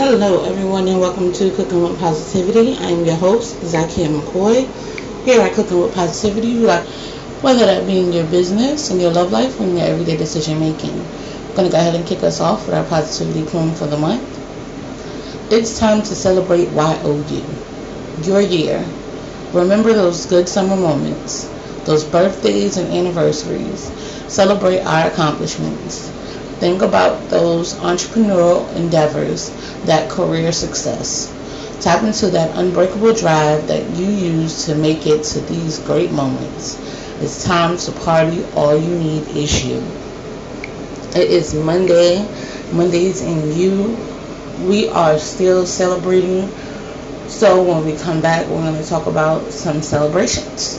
Hello, everyone, and welcome to Cooking with Positivity. I am your host, Zykia McCoy. Here at Cooking with Positivity, we like whether that be in your business, in your love life, in your everyday decision making. I'm going to go ahead and kick us off with our positivity poem for the month. It's time to celebrate YOU, your year. Remember those good summer moments, those birthdays and anniversaries. Celebrate our accomplishments. Think about those entrepreneurial endeavors, that career success. Tap into that unbreakable drive that you use to make it to these great moments. It's time to party. All you need is you. It is Monday. Mondays in you. We are still celebrating. So when we come back, we're going to talk about some celebrations.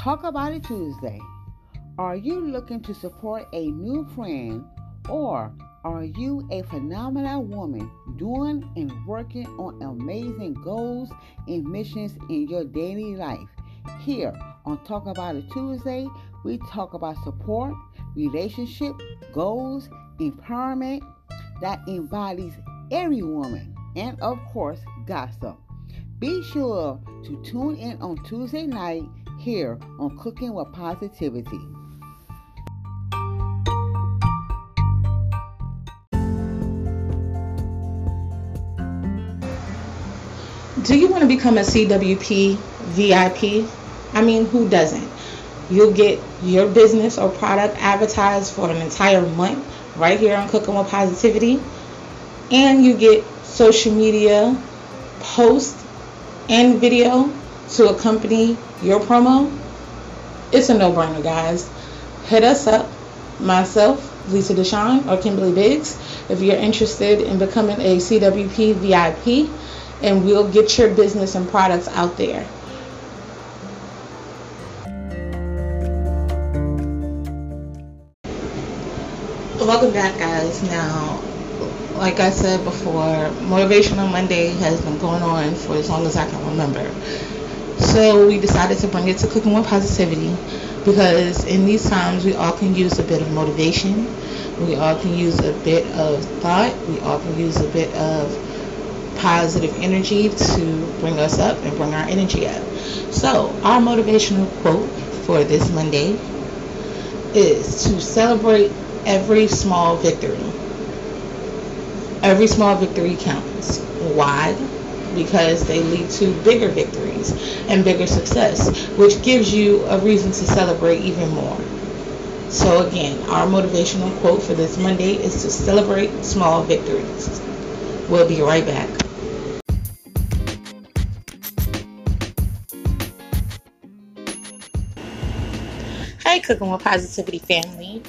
Talk About It Tuesday. Are you looking to support a new friend or are you a phenomenal woman doing and working on amazing goals and missions in your daily life? Here on Talk About It Tuesday, we talk about support, relationship, goals, empowerment that embodies every woman, and of course, gossip. Be sure to tune in on Tuesday night here on Cooking with Positivity. Do you want to become a CWP VIP? I mean, who doesn't? You'll get your business or product advertised for an entire month right here on Cooking with Positivity. And you get social media post and video to accompany your promo, it's a no brainer, guys. Hit us up, myself, Lisa Deshawn, or Kimberly Biggs, if you're interested in becoming a CWP VIP, and we'll get your business and products out there. Welcome back, guys. Now, like I said before, Motivational Monday has been going on for as long as I can remember. So we decided to bring it to Cooking with Positivity because in these times we all can use a bit of motivation. We all can use a bit of thought. We all can use a bit of positive energy to bring us up and bring our energy up. So our motivational quote for this Monday is to celebrate every small victory. Every small victory counts. Why? Because they lead to bigger victories and bigger success, which gives you a reason to celebrate even more. So, again, our motivational quote for this Monday is to celebrate small victories. We'll be right back. Hey, Cooking with Positivity family.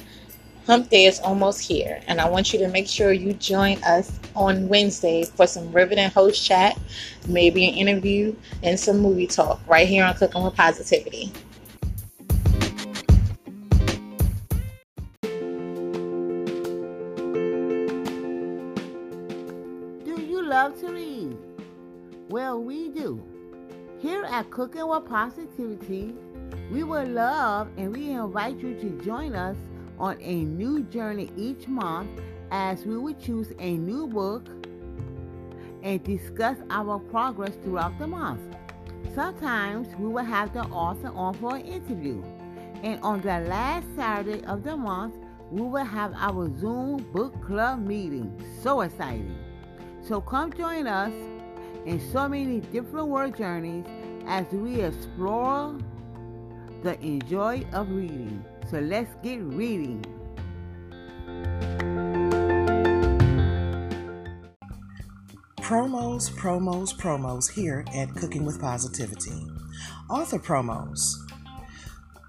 Hump Day is almost here, and I want you to make sure you join us on Wednesday for some riveting host chat, maybe an interview, and some movie talk right here on Cooking with Positivity. Do you love to read? Well, we do. Here at Cooking with Positivity, we would love and we invite you to join us on a new journey each month as we will choose a new book and discuss our progress throughout the month. Sometimes we will have the author on for an interview. And on the last Saturday of the month, we will have our Zoom book club meeting. So exciting! So come join us in so many different world journeys as we explore the enjoy of reading. So let's get reading. Promos, promos, promos here at Cooking with Positivity. Author promos.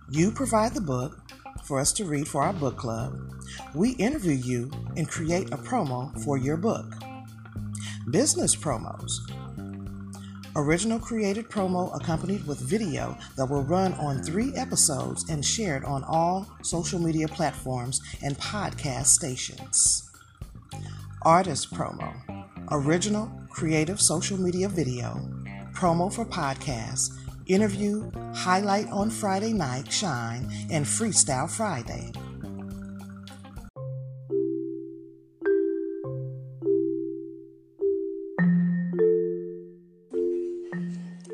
You provide the book, for us to read for our book club. We interview you and create a promo for your book. Business promos. Original created promo accompanied with video that will run on three episodes and shared on all social media platforms and podcast stations. Artist promo. Original creative social media video. Promo for podcasts. Interview, highlight on Friday night, shine, and freestyle Friday.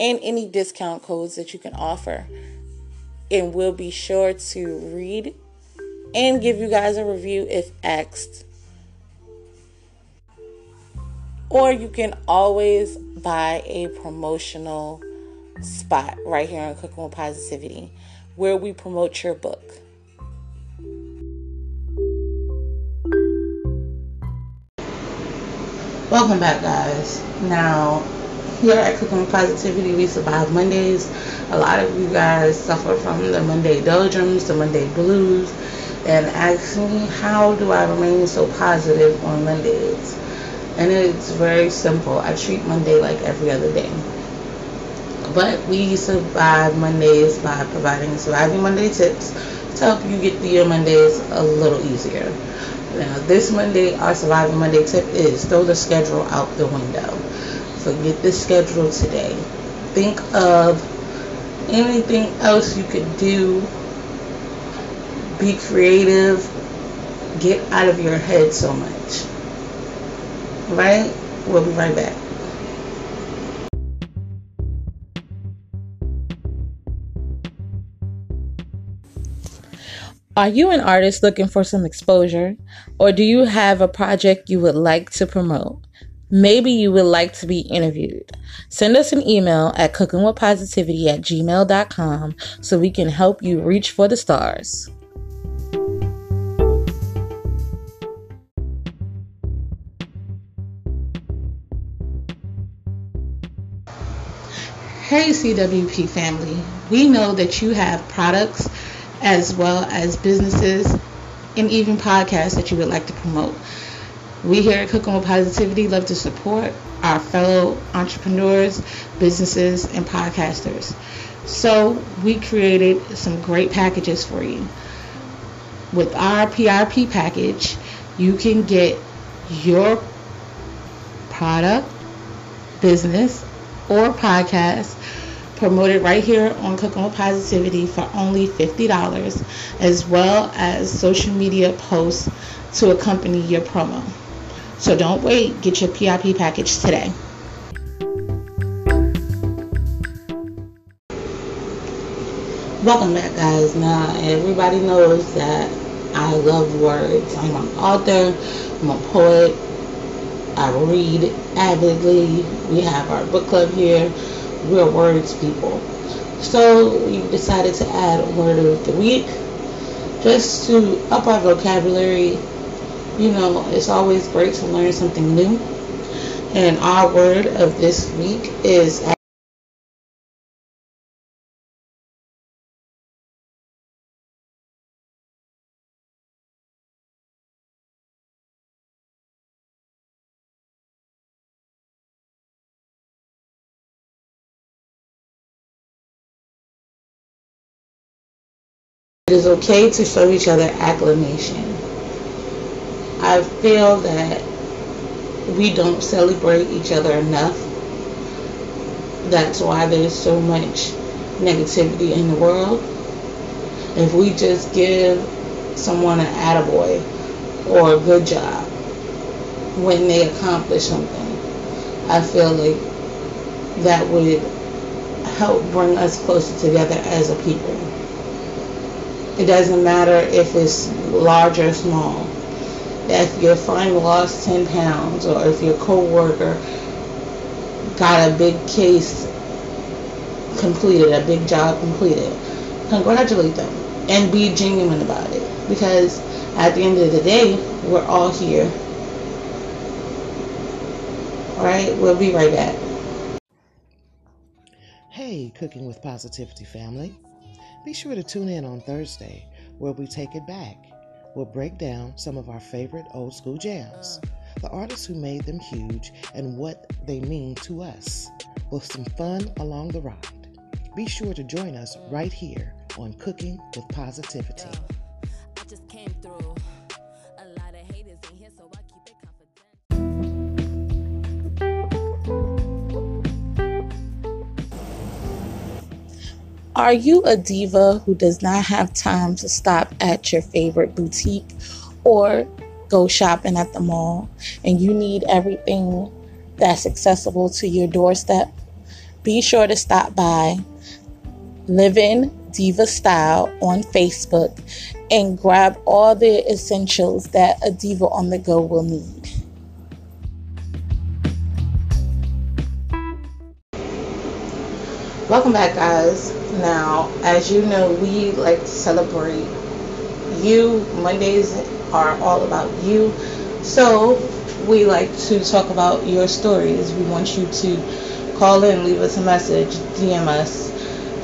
and any discount codes that you can offer. And we'll be sure to read and give you guys a review if asked. Or you can always buy a promotional spot right here on Cooking with Positivity where we promote your book. Welcome back, guys. Now, here at Cooking Positivity, we survive Mondays. A lot of you guys suffer from the Monday doldrums, the Monday blues, and ask me, how do I remain so positive on Mondays? And it's very simple. I treat Monday like every other day. But we survive Mondays by providing surviving Monday tips to help you get through your Mondays a little easier. Now, this Monday, our surviving Monday tip is throw the schedule out the window. Forget the schedule today. Think of anything else you could do. Be creative. Get out of your head so much. Right? We'll be right back. Are you an artist looking for some exposure? Or do you have a project you would like to promote? Maybe you would like to be interviewed. Send us an email at cookingwithpositivity at gmail.com so we can help you reach for the stars. Hey CWP family, we know that you have products as well as businesses and even podcasts that you would like to promote. We here at Cooking with Positivity love to support our fellow entrepreneurs, businesses, and podcasters. So we created some great packages for you. With our PRP package, you can get your product, business, or podcast promoted right here on Cooking with Positivity for only $50, as well as social media posts to accompany your promo. So don't wait, get your PIP package today. Welcome back, guys. Now, everybody knows that I love words. I'm an author, I'm a poet, I read avidly. We have our book club here we're words people. So we decided to add word of the week just to up our vocabulary. You know, it's always great to learn something new. And our word of this week is It is okay to show each other acclamation. I feel that we don't celebrate each other enough. That's why there's so much negativity in the world. If we just give someone an attaboy or a good job when they accomplish something, I feel like that would help bring us closer together as a people. It doesn't matter if it's large or small. If your friend lost 10 pounds or if your coworker got a big case completed, a big job completed, congratulate them and be genuine about it. Because at the end of the day, we're all here. Alright, we'll be right back. Hey, Cooking with Positivity family. Be sure to tune in on Thursday where we take it back. We'll break down some of our favorite old school jams, the artists who made them huge, and what they mean to us, with some fun along the ride. Be sure to join us right here on Cooking with Positivity. Are you a diva who does not have time to stop at your favorite boutique or go shopping at the mall and you need everything that's accessible to your doorstep? Be sure to stop by Living Diva Style on Facebook and grab all the essentials that a diva on the go will need. Welcome back, guys. Now, as you know, we like to celebrate you. Mondays are all about you. So, we like to talk about your stories. We want you to call in, leave us a message, DM us,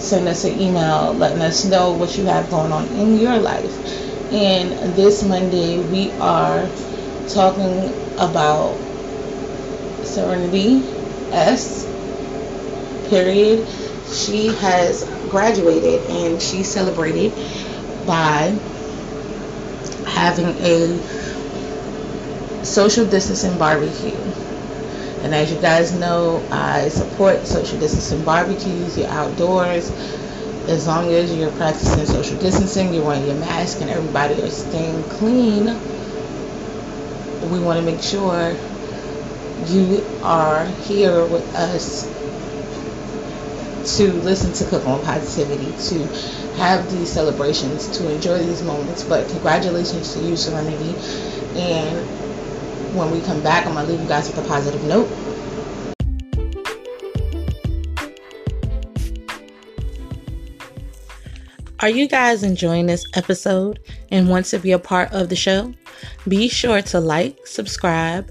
send us an email, letting us know what you have going on in your life. And this Monday, we are talking about Serenity S. Period. She has graduated and she celebrated by having a social distancing barbecue. And as you guys know, I support social distancing barbecues. You're outdoors. As long as you're practicing social distancing, you're wearing your mask, and everybody is staying clean, we want to make sure you are here with us to listen to Cook on Positivity, to have these celebrations, to enjoy these moments. But congratulations to you, Serenity. And when we come back, I'm going to leave you guys with a positive note. Are you guys enjoying this episode and want to be a part of the show? Be sure to like, subscribe,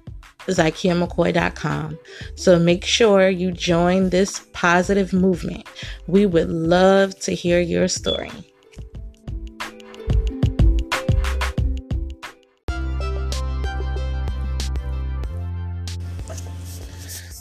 ZykiaMcCoy.com. So make sure you join this positive movement. We would love to hear your story.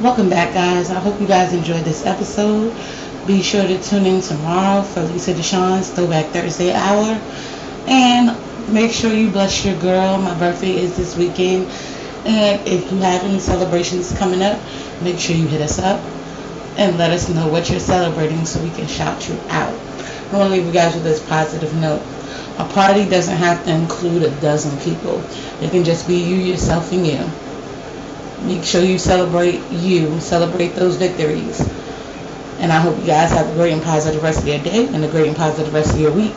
Welcome back, guys. I hope you guys enjoyed this episode. Be sure to tune in tomorrow for Lisa Deshawn's Throwback Thursday hour. And make sure you bless your girl. My birthday is this weekend. And if you have any celebrations coming up, make sure you hit us up and let us know what you're celebrating so we can shout you out. I want to leave you guys with this positive note. A party doesn't have to include a dozen people. It can just be you, yourself, and you. Make sure you celebrate you, celebrate those victories. And I hope you guys have a great and positive rest of your day and a great and positive rest of your week.